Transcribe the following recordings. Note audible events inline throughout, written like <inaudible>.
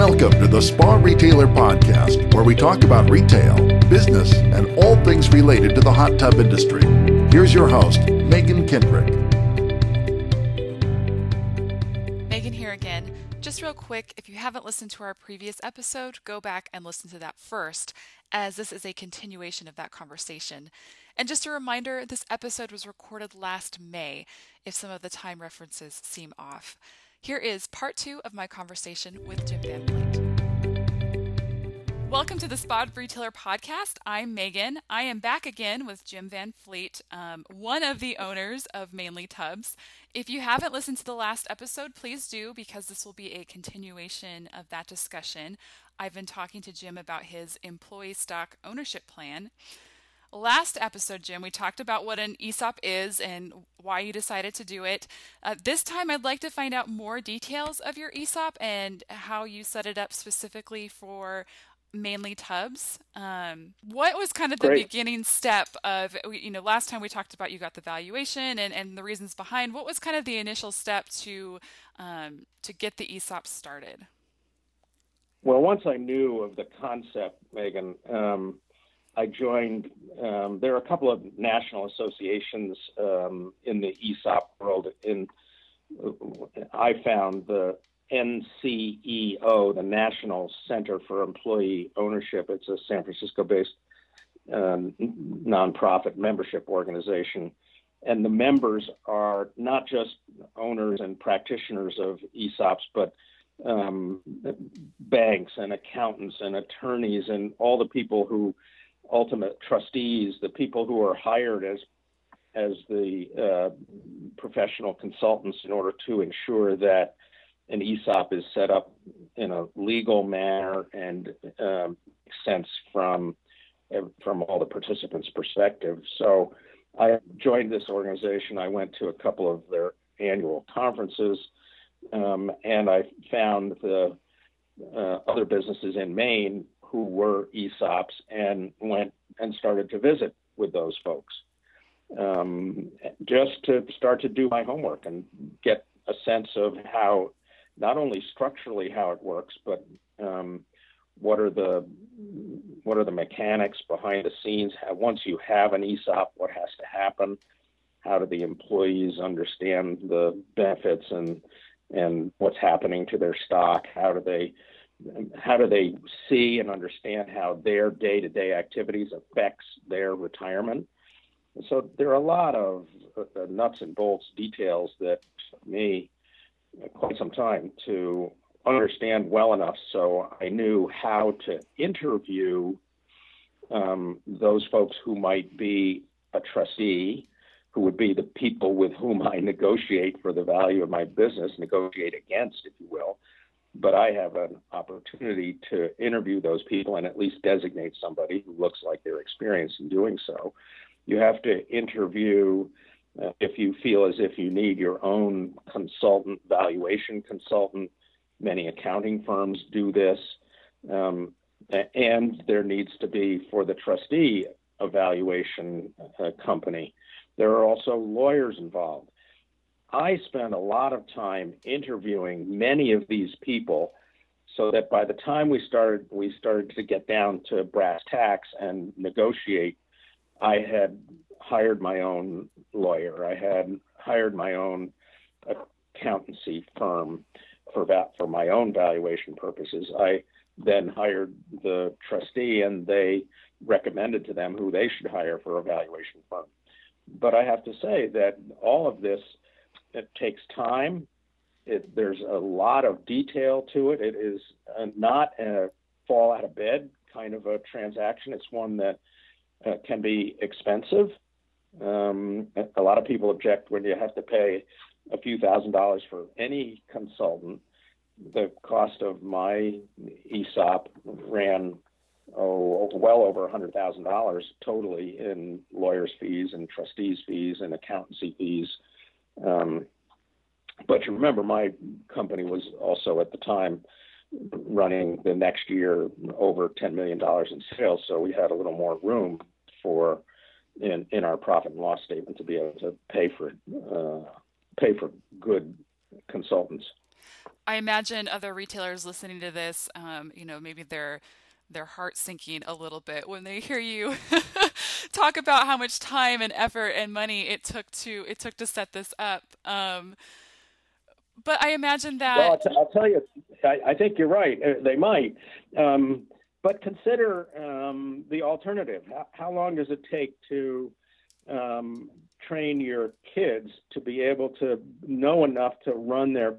Welcome to the Spa Retailer Podcast, where we talk about retail, business, and all things related to the hot tub industry. Here's your host, Megan Kendrick. Megan here again. Just real quick, if you haven't listened to our previous episode, go back and listen to that first, as this is a continuation of that conversation. And just a reminder, this episode was recorded last May, if some of the time references seem off. Here is part two of my conversation with Jim Van Fleet. Welcome to the Spa Retailer Podcast. I'm Megan. I am back again with Jim Van Fleet, um, one of the owners of Mainely Tubs. If you haven't listened to the last episode, please do because this will be a continuation of that discussion. I've been talking to Jim about his employee stock ownership plan. Last episode, Jim, we talked about what an ESOP is and why you decided to do it. Uh, this time, I'd like to find out more details of your ESOP and how you set it up specifically for Mainely Tubs. Um, what was kind of the Great. beginning step of, you know, last time we talked about you got the valuation and, and the reasons behind. What was kind of the initial step to um, to get the ESOP started? Well, once I knew of the concept, Megan, um, I joined. Um, there are a couple of national associations um, in the ESOP world. In I found the NCEO, the National Center for Employee Ownership. It's a San Francisco-based um, nonprofit membership organization, and the members are not just owners and practitioners of ESOPs, but um, banks and accountants and attorneys and all the people who ultimate trustees, the people who are hired as as the uh, professional consultants in order to ensure that an ESOP is set up in a legal manner and um, sense from from all the participants' perspective. So I joined this organization. I went to a couple of their annual conferences, um, and I found the uh, other businesses in Maine who were ESOPs and went and started to visit with those folks um, just to start to do my homework and get a sense of how not only structurally how it works, but um, what are the what are the mechanics behind the scenes? How, once you have an ESOP, what has to happen? How do the employees understand the benefits and and what's happening to their stock? How do they how do they see and understand how their day-to-day activities affects their retirement? So there are a lot of uh, nuts and bolts details that took me quite some time to understand well enough so i knew how to interview um, those folks who might be a trustee who would be the people with whom i negotiate for the value of my business negotiate against if you will but I have an opportunity to interview those people and at least designate somebody who looks like they're experienced in doing so. You have to interview uh, if you feel as if you need your own consultant, valuation consultant. Many accounting firms do this. Um, and there needs to be, for the trustee, evaluation uh, company. There are also lawyers involved. I spent a lot of time interviewing many of these people so that by the time we started we started to get down to brass tacks and negotiate I had hired my own lawyer. I had hired my own accountancy firm for for my own valuation purposes. I then hired the trustee and they recommended to them who they should hire for a valuation firm. But I have to say that all of this it takes time. It, there's a lot of detail to it. It is uh, not a fall out of bed kind of a transaction. It's one that uh, can be expensive. Um, a lot of people object when you have to pay a few thousand dollars for any consultant. The cost of my ESOP ran oh, well over $100,000 totally in lawyers' fees and trustees' fees and accountancy fees um, but you remember, my company was also at the time running the next year over $10 million in sales, so we had a little more room for in in our profit and loss statement to be able to pay for uh, pay for good consultants. I imagine other retailers listening to this, um, you know, maybe their their heart sinking a little bit when they hear you <laughs> talk about how much time and effort and money it took to it took to set this up. Um, but I imagine that. Well, I'll, t- I'll tell you, I, I, think you're right. Uh, they might. Um, but consider um, the alternative. How, how, long does it take to um, train your kids to be able to know enough to run their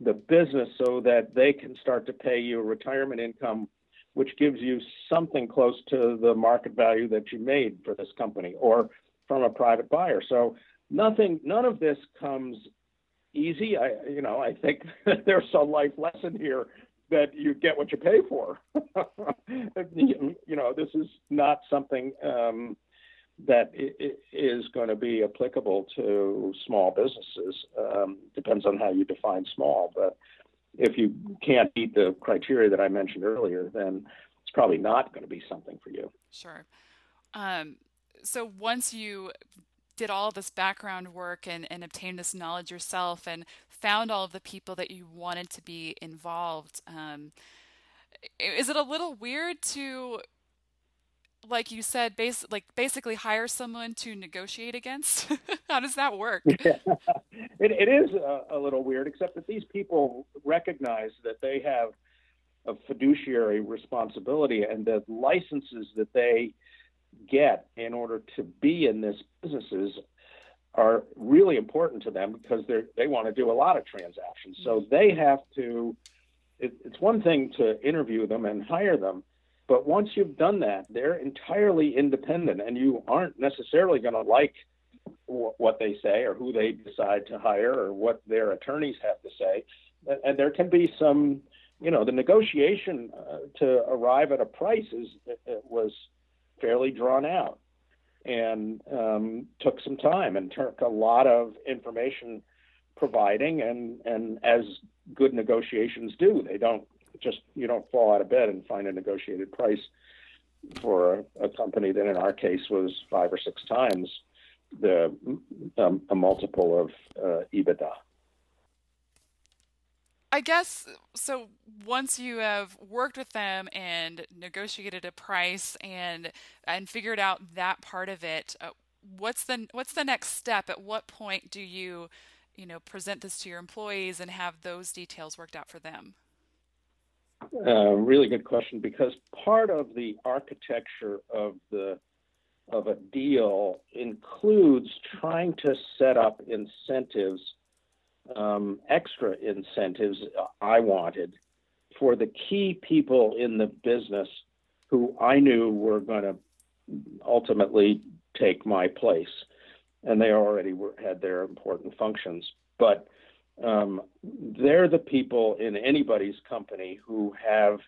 the business so that they can start to pay you retirement income, which gives you something close to the market value that you made for this company or from a private buyer. So nothing, none of this comes easy. I, you know, I think <laughs> there's a life lesson here that you get what you pay for. <laughs> you know, this is not something um, that is going to be applicable to small businesses. Um, depends on how you define small, but if you can't meet the criteria that I mentioned earlier, then it's probably not going to be something for you. Sure. Um, so once you did all this background work and, and obtained this knowledge yourself and found all of the people that you wanted to be involved, um, is it a little weird to like you said, base, like basically hire someone to negotiate against? <laughs> How does that work? Yeah. <laughs> It, it is a, a, little weird, except that these people recognize that they have a fiduciary responsibility and the licenses that they get in order to be in this businesses are really important to them because they they want to do a lot of transactions. So mm-hmm. they have to. It, it's one thing to interview them and hire them, but once you've done that, they're entirely independent, and you aren't necessarily going to like what they say or who they decide to hire or what their attorneys have to say. And, there can be some, you know, the negotiation uh, to arrive at a price is was fairly drawn out and um, took some time and took a lot of information providing and and as good negotiations do they don't just you don't fall out of bed and find a negotiated price for a, a company that in our case was five or six times the um, a multiple of uh, EBITDA. I guess so. Once you have worked with them and negotiated a price and and figured out that part of it, uh, what's the what's the next step? At what point do you, you know, present this to your employees and have those details worked out for them? Uh, really good question because part of the architecture of the of a deal includes trying to set up incentives um, extra incentives I wanted for the key people in the business who I knew were going to ultimately take my place. And they already were, had their important functions. But um, they're the people in anybody's company who have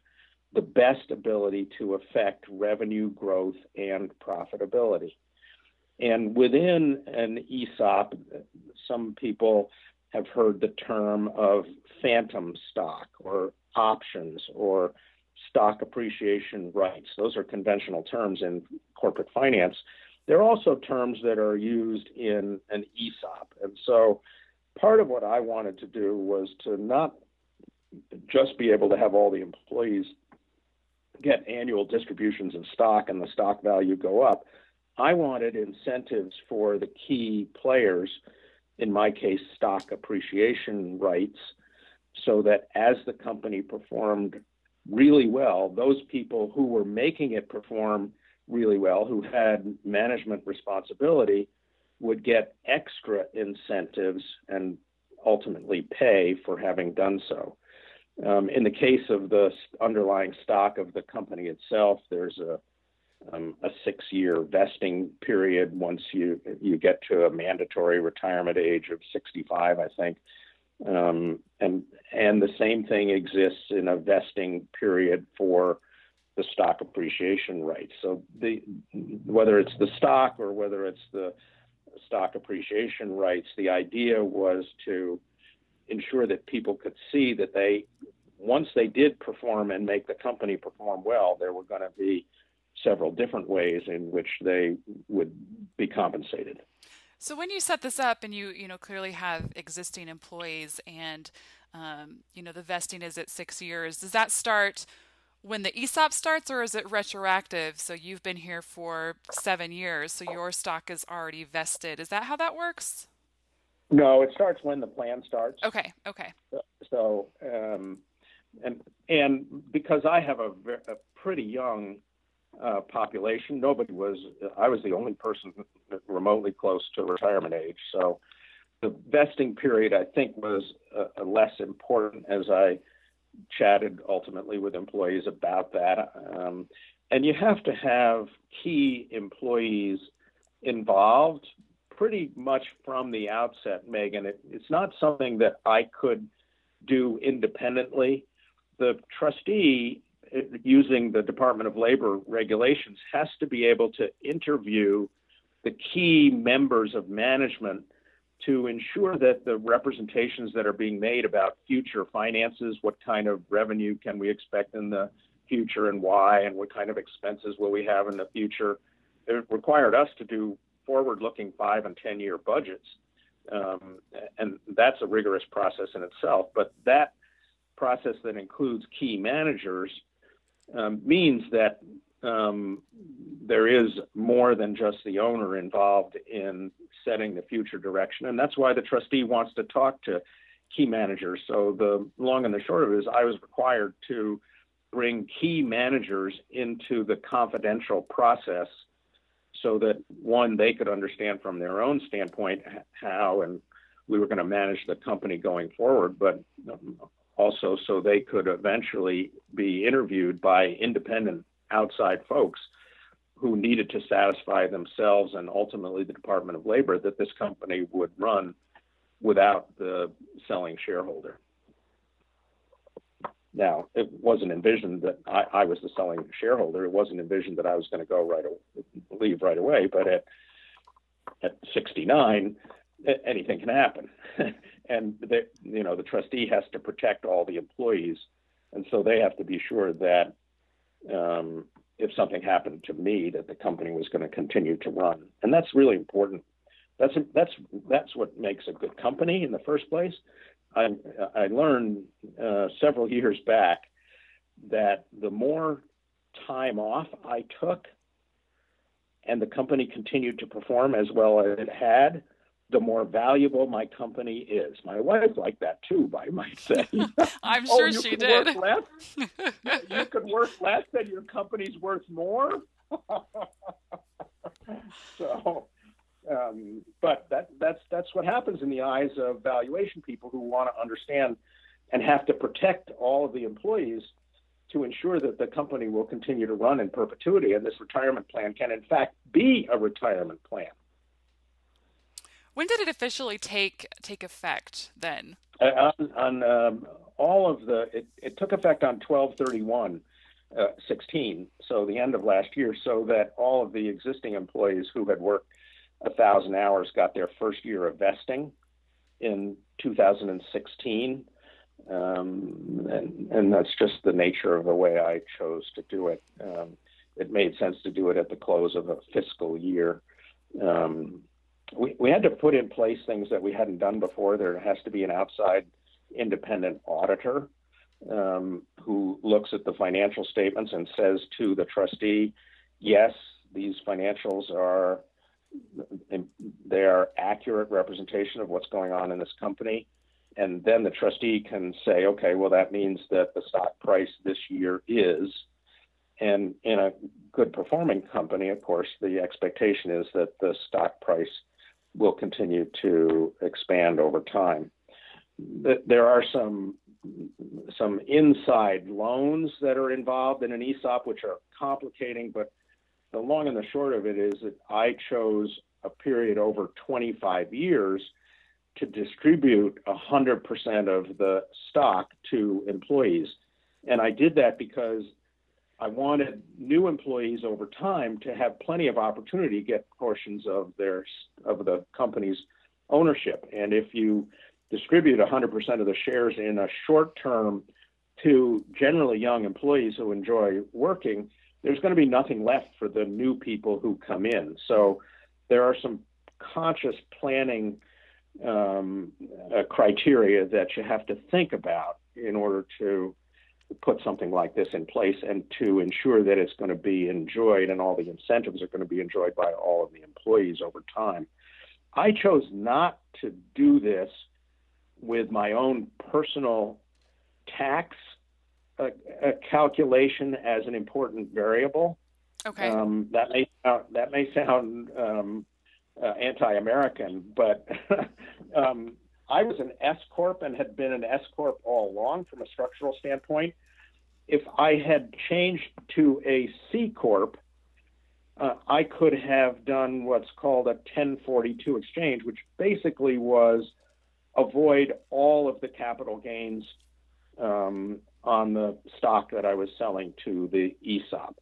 the best ability to affect revenue growth and profitability. And within an ESOP, some people have heard the term of phantom stock or options or stock appreciation rights. Those are conventional terms in corporate finance. They're also terms that are used in an ESOP. And so part of what I wanted to do was to not just be able to have all the employees get annual distributions of stock and the stock value go up. I wanted incentives for the key players in my case, stock appreciation rights, so that as the company performed really well, those people who were making it perform really well, who had management responsibility, would get extra incentives and ultimately pay for having done so. Um, in the case of the underlying stock of the company itself, there's a um, a six-year vesting period once you you get to a mandatory retirement age of 65, I think, um, and and the same thing exists in a vesting period for the stock appreciation rights. So the whether it's the stock or whether it's the stock appreciation rights, the idea was to ensure that people could see that they once they did perform and make the company perform well, there were going to be several different ways in which they would be compensated. So when you set this up and you you know clearly have existing employees and um, you know, the vesting is at six years. Does that start when the ESOP starts, or is it retroactive? So you've been here for seven years, so your stock is already vested. Is that how that works? No, it starts when the plan starts. Okay. Okay. So, um, and and because I have a, a pretty young uh, population, nobody was. I was the only person remotely close to retirement age. So, the vesting period I think was uh, less important as I chatted ultimately with employees about that. Um, and you have to have key employees involved pretty much from the outset, Megan. It, it's not something that I could do independently. The trustee, eh, using the Department of Labor regulations, has to be able to interview the key members of management to ensure that the representations that are being made about future finances, what kind of revenue can we expect in the future and why, and what kind of expenses will we have in the future, it required us to do forward looking five and 10 year budgets. Um, and that's a rigorous process in itself. But that process that includes key managers um, means that um, there is more than just the owner involved in setting the future direction. And that's why the trustee wants to talk to key managers. So the long and the short of it is I was required to bring key managers into the confidential process so that one they could understand from their own standpoint how and we were going to manage the company going forward but um, also so they could eventually be interviewed by independent outside folks who needed to satisfy themselves and ultimately the Department of Labor that this company would run without the selling shareholder. Now, it wasn't envisioned that I, I, was the selling shareholder. It wasn't envisioned that I was going to go right, leave right away. But at at 69, anything can happen, <laughs> and the, you know the trustee has to protect all the employees, and so they have to be sure that um, if something happened to me, that the company was going to continue to run, and that's really important. That's that's that's what makes a good company in the first place. I, I learned uh, several years back that the more time off I took and the company continued to perform as well as it had, the more valuable my company is. My wife liked that too, I might say. I'm oh, sure she did. you could work less, <laughs> and your company's worth more. <laughs> so um, but that, that's that's what happens in the eyes of valuation people who want to understand and have to protect all of the employees to ensure that the company will continue to run in perpetuity. And this retirement plan can, in fact, be a retirement plan. When did it officially take take effect? Then uh, on, on um, all of the it, it took effect on twelve thirty one. Uh, 16, so the end of last year, so that all of the existing employees who had worked a thousand hours got their first year of vesting in 2016. Um, and, and, that's just the nature of the way I chose to do it. Um, it made sense to do it at the close of a fiscal year. Um, we, we had to put in place things that we hadn't done before. There has to be an outside independent auditor um, who looks at the financial statements and says to the trustee, yes, these financials are they are accurate representation of what's going on in this company. And then the trustee can say, okay, well, that means that the stock price this year is. And in a good performing company, of course, the expectation is that the stock price will continue to expand over time. There are some some inside loans that are involved in an ESOP, which are complicating, but the long and the short of it is that I chose a period over 25 years to distribute 100% of the stock to employees. And I did that because I wanted new employees over time to have plenty of opportunity to get portions of their of the company's ownership. And if you distribute 100% of the shares in a short term to generally young employees who enjoy working, there's going to be nothing left for the new people who come in. So there are some conscious planning um, criteria that you have to think about in order to put something like this in place and to ensure that it's going to be enjoyed and all the incentives are going to be enjoyed by all of the employees over time. I chose not to do this with my own personal tax uh, uh, calculation as an important variable. Okay. Um, that may sound, that may sound um, uh, anti-American, but <laughs> um, I was an S corp and had been an S corp all along from a structural standpoint. If I had changed to a C corp, uh, I could have done what's called a 1042 exchange, which basically was avoid all of the capital gains um, on the stock that I was selling to the ESOP.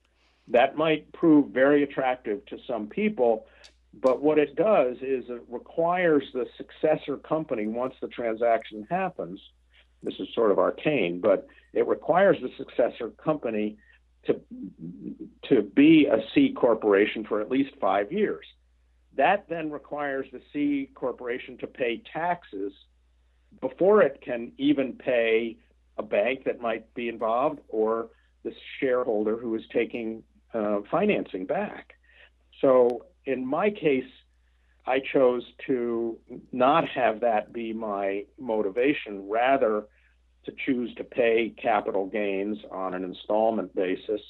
That might prove very attractive to some people, but what it does is it requires the successor company, once the transaction happens, this is sort of arcane, but it requires the successor company to, to be a C corporation for at least five years. That then requires the C corporation to pay taxes before it can even pay a bank that might be involved or the shareholder who is taking uh, financing back. So in my case, I chose to not have that be my motivation, rather to choose to pay capital gains on an installment basis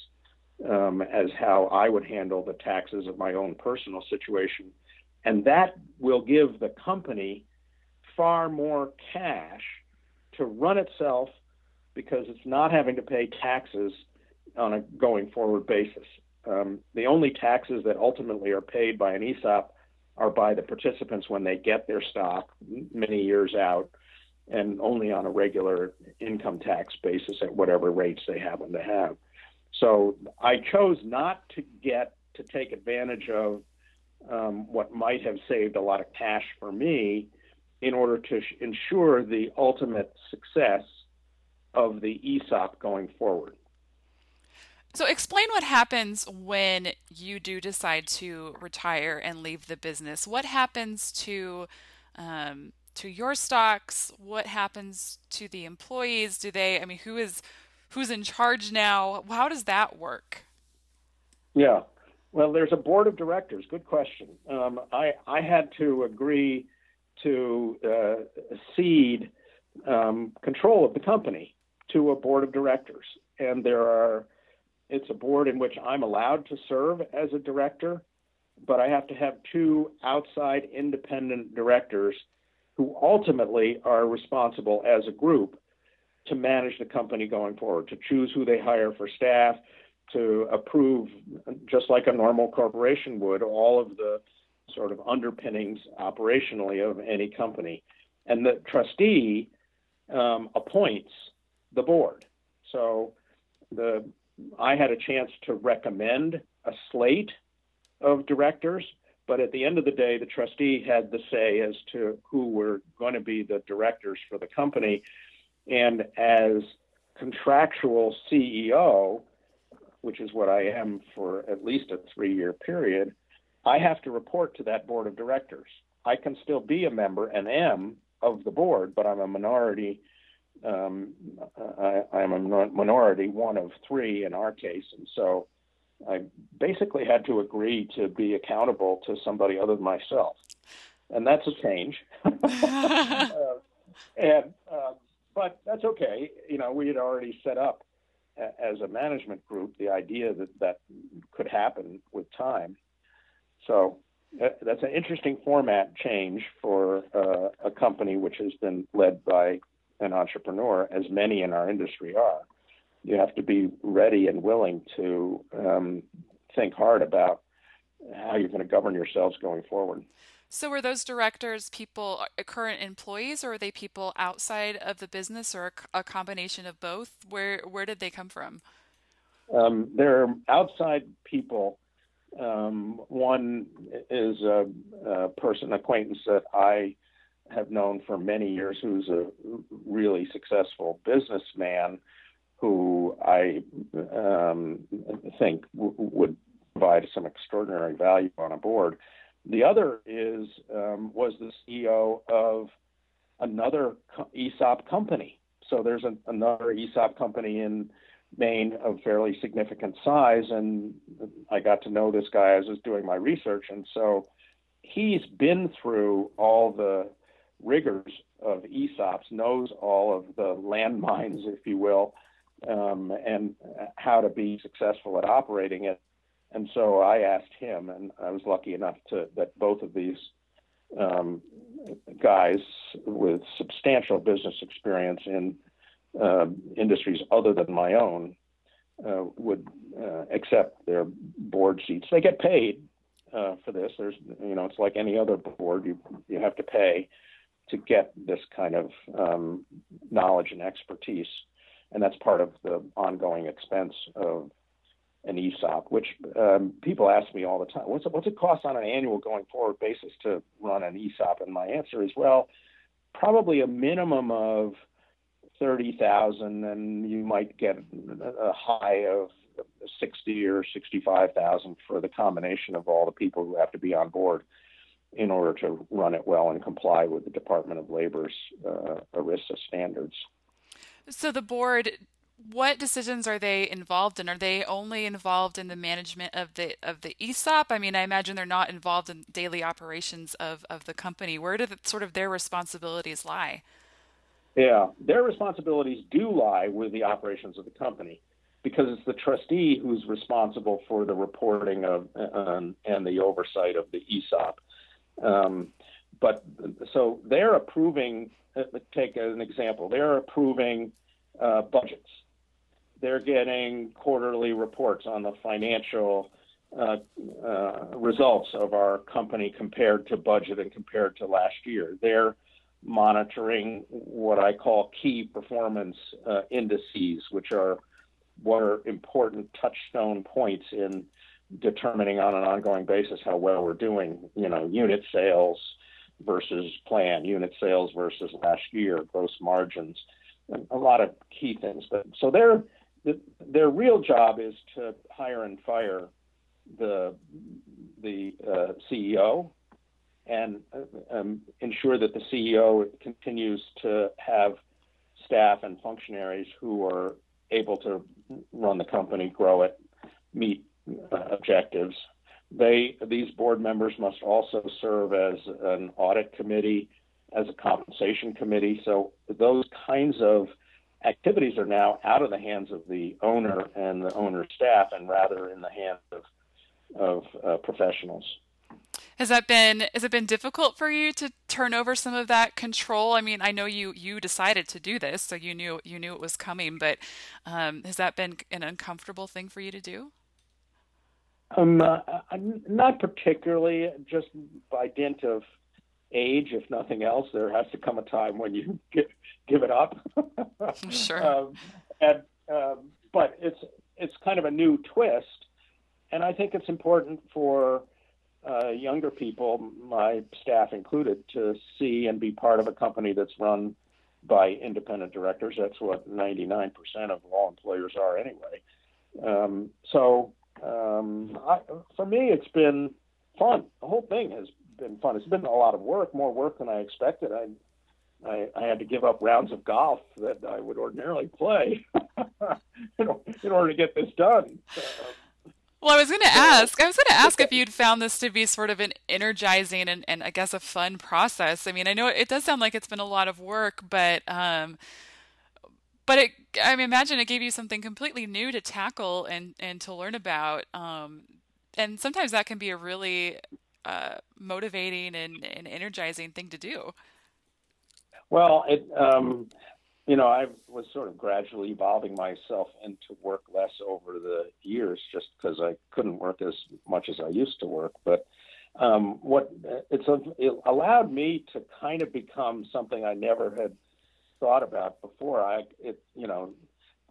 um, as how I would handle the taxes of my own personal situation. And that will give the company far more cash to run itself because it's not having to pay taxes on a going forward basis. Um, the only taxes that ultimately are paid by an ESOP are by the participants when they get their stock many years out and only on a regular income tax basis at whatever rates they happen to have. So I chose not to get to take advantage of um, what might have saved a lot of cash for me in order to ensure the ultimate success of the ESOP going forward. So, explain what happens when you do decide to retire and leave the business. What happens to um, to your stocks? What happens to the employees? Do they? I mean, who is who's in charge now? How does that work? Yeah, well, there's a board of directors. Good question. Um, I I had to agree to uh, cede um, control of the company to a board of directors, and there are it's a board in which I'm allowed to serve as a director, but I have to have two outside independent directors who ultimately are responsible as a group to manage the company going forward, to choose who they hire for staff, to approve, just like a normal corporation would, all of the sort of underpinnings operationally of any company. And the trustee um, appoints the board. So the I had a chance to recommend a slate of directors, but at the end of the day, the trustee had the say as to who were going to be the directors for the company. And as contractual CEO, which is what I am for at least a three year period, I have to report to that board of directors. I can still be a member and am of the board, but I'm a minority um, I, I'm a minority, one of three in our case, and so I basically had to agree to be accountable to somebody other than myself, and that's a change. <laughs> uh, and uh, but that's okay. You know, we had already set up a, as a management group the idea that that could happen with time. So uh, that's an interesting format change for uh, a company which has been led by an entrepreneur, as many in our industry are, you have to be ready and willing to um, think hard about how you're going to govern yourselves going forward. So, were those directors people, uh, current employees, or are they people outside of the business, or a, combination of both? Where where did they come from? Um, they're outside people. Um, one is a, a person acquaintance that I have known for many years who's a really successful businessman who I um, think w- would provide some extraordinary value on a board. The other is um, was the CEO of another ESOP company. So there's an, another ESOP company in Maine of fairly significant size, and I got to know this guy as I was doing my research, and so he's been through all the rigors of ESOPs, knows all of the landmines, if you will, um, and how to be successful at operating it. And so I asked him, and I was lucky enough to that both of these um, guys with substantial business experience in uh, industries other than my own uh, would uh, accept their board seats. They get paid uh, for this. There's, you know, it's like any other board. You you have to pay to get this kind of um, knowledge and expertise, and that's part of the ongoing expense of an ESOP, which um, people ask me all the time. What's it, what's it cost on an annual going forward basis to run an ESOP? And my answer is, well, probably a minimum of thirty thousand, and you might get a high of sixty or sixty-five thousand for the combination of all the people who have to be on board in order to run it well and comply with the Department of Labor's uh, ERISA standards. So the board what decisions are they involved in? Are they only involved in the management of the of the ESOP? I mean, I imagine they're not involved in daily operations of of the company. Where do the, sort of their responsibilities lie? Yeah, their responsibilities do lie with the operations of the company because it's the trustee who's responsible for the reporting of um, and the oversight of the ESOP. Um, but so they're approving. Take an example. They're approving uh, budgets they're getting quarterly reports on the financial uh, uh, results of our company compared to budget and compared to last year. They're monitoring what I call key performance uh, indices, which are what are important touchstone points in determining on an ongoing basis how well we're doing. You know, unit sales versus plan, unit sales versus last year, gross margins, a lot of key things. But so they're their real job is to hire and fire the the uh, CEO and um, ensure that the CEO continues to have staff and functionaries who are able to run the company, grow it, meet uh, objectives. They these board members must also serve as an audit committee, as a compensation committee. So those kinds of activities are now out of the hands of the owner and the owner's staff and rather in the hands of, of uh, professionals. Has that been has it been difficult for you to turn over some of that control? I mean, I know you you decided to do this, so you knew you knew it was coming, but um, has that been an uncomfortable thing for you to do? Um, uh, not particularly. Just by dint of age, if nothing else, there has to come a time when you <laughs> give, give it up. <laughs> sure. <laughs> Um, and, um, but it's it's kind of a new twist, and I think it's important for uh, younger people, my staff included, to see and be part of a company that's run by independent directors. That's what 99% of all employers are anyway. Um, so um, I, for me, it's been fun. The whole thing has been fun. It's been a lot of work, more work than I expected. I I, I had to give up rounds of golf that I would ordinarily play <laughs> in, in order to get this done. well, I was going to ask. I was going to ask if <laughs> you'd found this to be sort of an energizing and, and I guess a fun process. I mean, I know it does sound like it's been a lot of work, but um, but it, I imagine it gave you something completely new to tackle and and to learn about. Um, and sometimes that can be a really uh, motivating and, and energizing thing to do. Well, it, um, you know, I was sort of gradually evolving myself into work less over the years, just because I couldn't work as much as I used to work. But um, what it's it allowed me to kind of become something I never had thought about before. I, you know,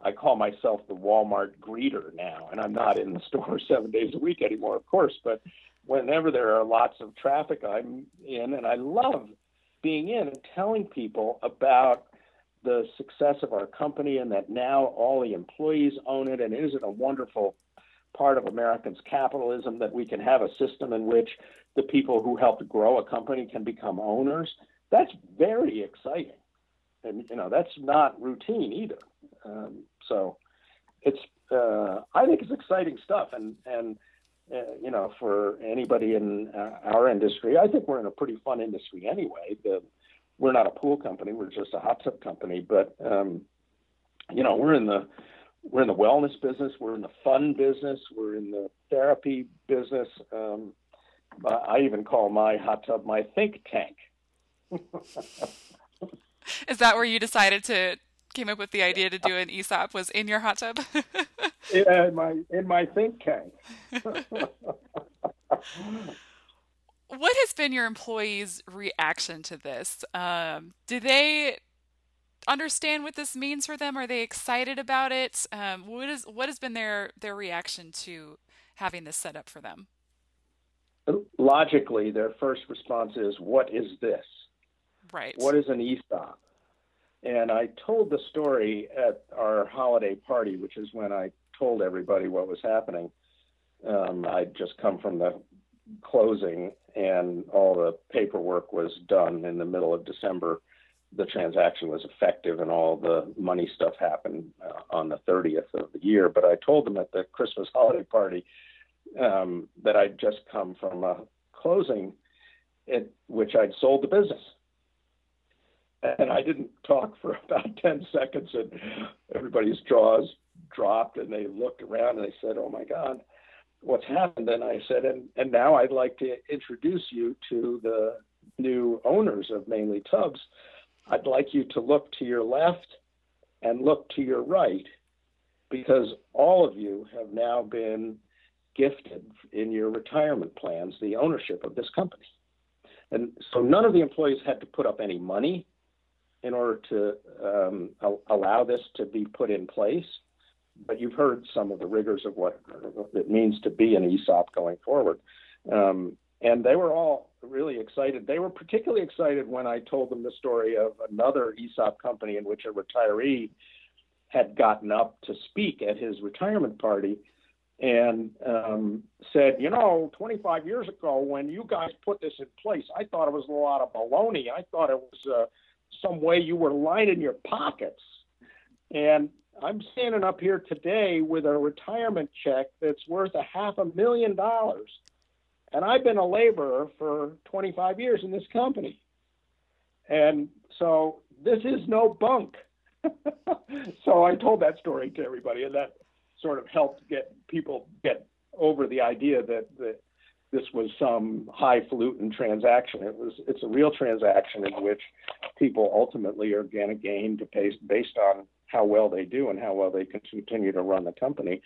I call myself the Walmart greeter now, and I'm not in the <laughs> store seven days a week anymore, of course, but whenever there are lots of traffic, I'm in, and I love being in and telling people about the success of our company and that now all the employees own it, and isn't a wonderful part of Americans' capitalism that we can have a system in which the people who helped grow a company can become owners. That's very exciting, and you know that's not routine either. Um, so it's uh, I think it's exciting stuff, and and uh, you know for anybody in uh, our industry, I think we're in a pretty fun industry anyway. The, we're not a pool company; we're just a hot tub company, but um, you know we're in the we're in the wellness business, we're in the fun business, we're in the therapy business. Um, I even call my hot tub my think tank. <laughs> <laughs> Is that where you decided to came up with the idea to do an ESOP? Was in your hot tub? <laughs> yeah, in my in my think tank. <laughs> what has been your employees' reaction to this? Um, do they understand what this means for them? Are they excited about it? Um, what is what has been their their reaction to having this set up for them? Logically, their first response is, "What is this? Right. What is an ESOP?" And I told the story at our holiday party, which is when I told everybody what was happening. Um, I'd just come from the closing, and all the paperwork was done in the middle of December the transaction was effective and all the money stuff happened uh, on the 30th of the year. But I told them at the Christmas holiday party um, that I'd just come from a closing at which I'd sold the business. And I didn't talk for <laughs> about 10 seconds, and everybody's jaws dropped, and they looked around and they said, Oh my God, what's happened? And I said, And, and now I'd like to introduce you to the new owners of Mainely Tubs I'd like you to look to your left and look to your right because all of you have now been gifted in your retirement plans the ownership of this company. And so none of the employees had to put up any money in order to um, allow this to be put in place. But you've heard some of the rigors of what it means to be an ESOP going forward. Um, and they were all really excited. They were particularly excited when I told them the story of another ESOP company in which a retiree had gotten up to speak at his retirement party and um, said, You know, 25 years ago, when you guys put this in place, I thought it was a lot of baloney. I thought it was uh, some way you were lining your pockets. And I'm standing up here today with a retirement check that's worth a half a million dollars and I've been a laborer for 25 years in this company. And so this is no bunk. <laughs> so I told that story to everybody, and that sort of helped get people get over the idea that, that this was some highfalutin transaction. It was it's a real transaction in which people ultimately are going to gain based based on how well they do and how well they can continue to run the company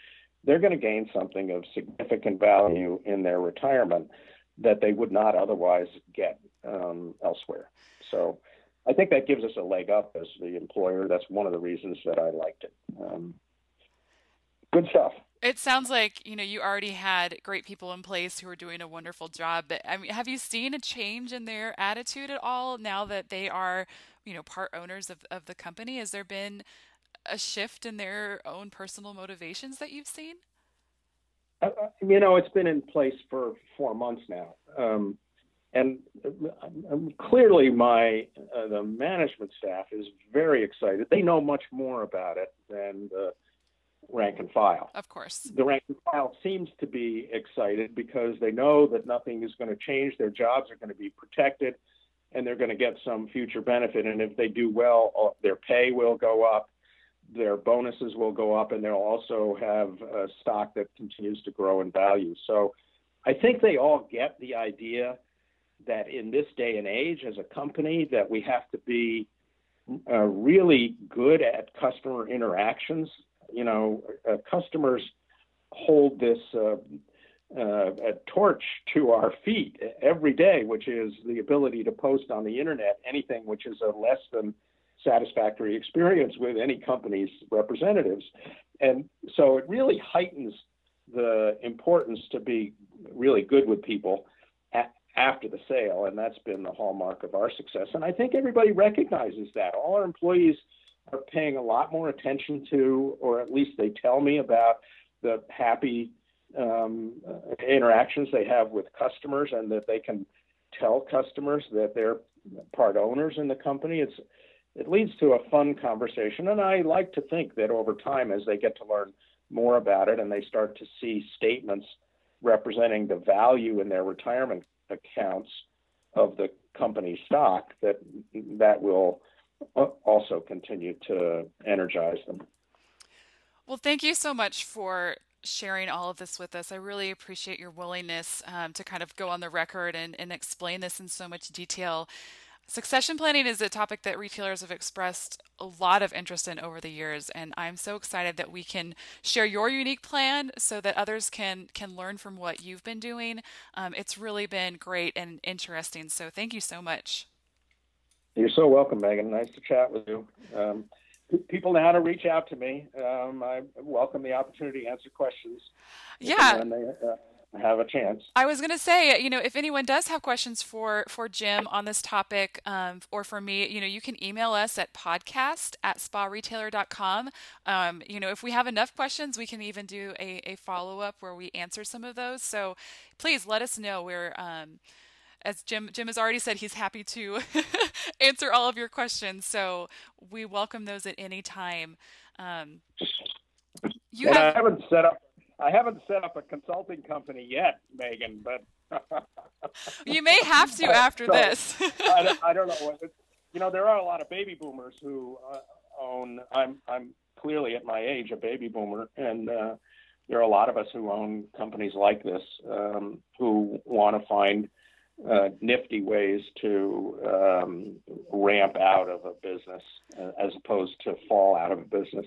they're going to gain something of significant value in their retirement that they would not otherwise get um, elsewhere. So I think that gives us a leg up as the employer. That's one of the reasons that I liked it. Um, good stuff. It sounds like you know you already had great people in place who are doing a wonderful job. But I mean, have you seen a change in their attitude at all now that they are you know part owners of, of the company? Has there been a shift in their own personal motivations that you've seen? Uh, uh you know, it's been in place for four months now, um, and um, clearly, my uh, the management staff is very excited. They know much more about it than the rank and file. Of course, the rank and file seems to be excited because they know that nothing is going to change. Their jobs are going to be protected, and they're going to get some future benefit. And if they do well, uh, their pay will go up their bonuses will go up and they'll also have a stock that continues to grow in value. So I think they all get the idea that in this day and age as a company that we have to be uh, really good at customer interactions. You know, uh, customers hold this uh, uh a torch to our feet every day, which is the ability to post on the internet anything which is a less than satisfactory experience with any company's representatives. And so it really heightens the importance to be really good with people after the sale. And that's been the hallmark of our success. And I think everybody recognizes that. All our employees are paying a lot more attention to, or at least they tell me about the happy um, interactions they have with customers and that they can tell customers that they're part owners in the company. It's it leads to a fun conversation, and I like to think that over time, as they get to learn more about it and they start to see statements representing the value in their retirement accounts of the company stock, that that will also continue to energize them. Well, thank you so much for sharing all of this with us. I really appreciate your willingness um, to kind of go on the record and, and explain this in so much detail. Succession planning is a topic that retailers have expressed a lot of interest in over the years, and I'm so excited that we can share your unique plan so that others can can learn from what you've been doing. Um, it's really been great and interesting. So thank you so much. You're so welcome, Megan. Nice to chat with you. Um, people know how to reach out to me. Um, I welcome the opportunity to answer questions. Yeah. When they uh, have a chance. I was going to say, you know, if anyone does have questions for for Jim on this topic um, or for me, you know, you can email us at podcast at sparetailer.com. Um, you know, if we have enough questions, we can even do a, a follow up where we answer some of those. So please let us know. We're um, as Jim Jim has already said, he's happy to <laughs> answer all of your questions. So we welcome those at any time. Um, you have, I haven't set up. I haven't set up a consulting company yet, Megan, but <laughs> you may have to <laughs> after so, this. I, don't, I, don't, know. You know, there are a lot of baby boomers who uh, own. I'm I'm clearly at my age a baby boomer, and uh, there are a lot of us who own companies like this um, who want to find uh, nifty ways to um, ramp out of a business uh, as opposed to fall out of a business.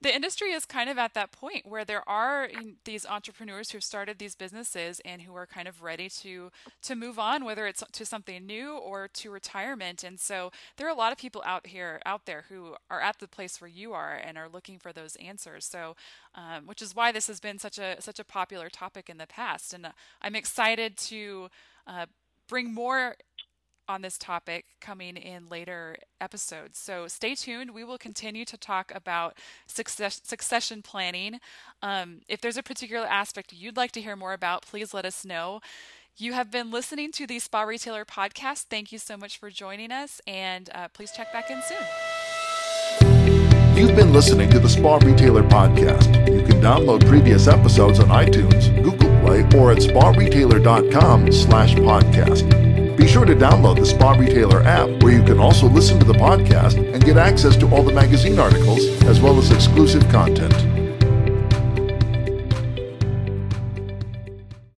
The industry is kind of at that point where there are these entrepreneurs who've started these businesses and who are kind of ready to to move on, whether it's to something new or to retirement. And so there are a lot of people out here out there who are at the place where you are and are looking for those answers. So, um, which is why this has been such a such a popular topic in the past. And uh, I'm excited to. Uh, bring more on this topic coming in later episodes. So stay tuned. We will continue to talk about success, succession planning. Um, if there's a particular aspect you'd like to hear more about, please let us know. You have been listening to the Spa Retailer podcast. Thank you so much for joining us, and uh, please check back in soon. You've been listening to the Spa Retailer podcast. You can download previous episodes on iTunes, Google Play, or at sparetailer.com slash podcast. Be sure to download the Spa Retailer app where you can also listen to the podcast and get access to all the magazine articles as well as exclusive content.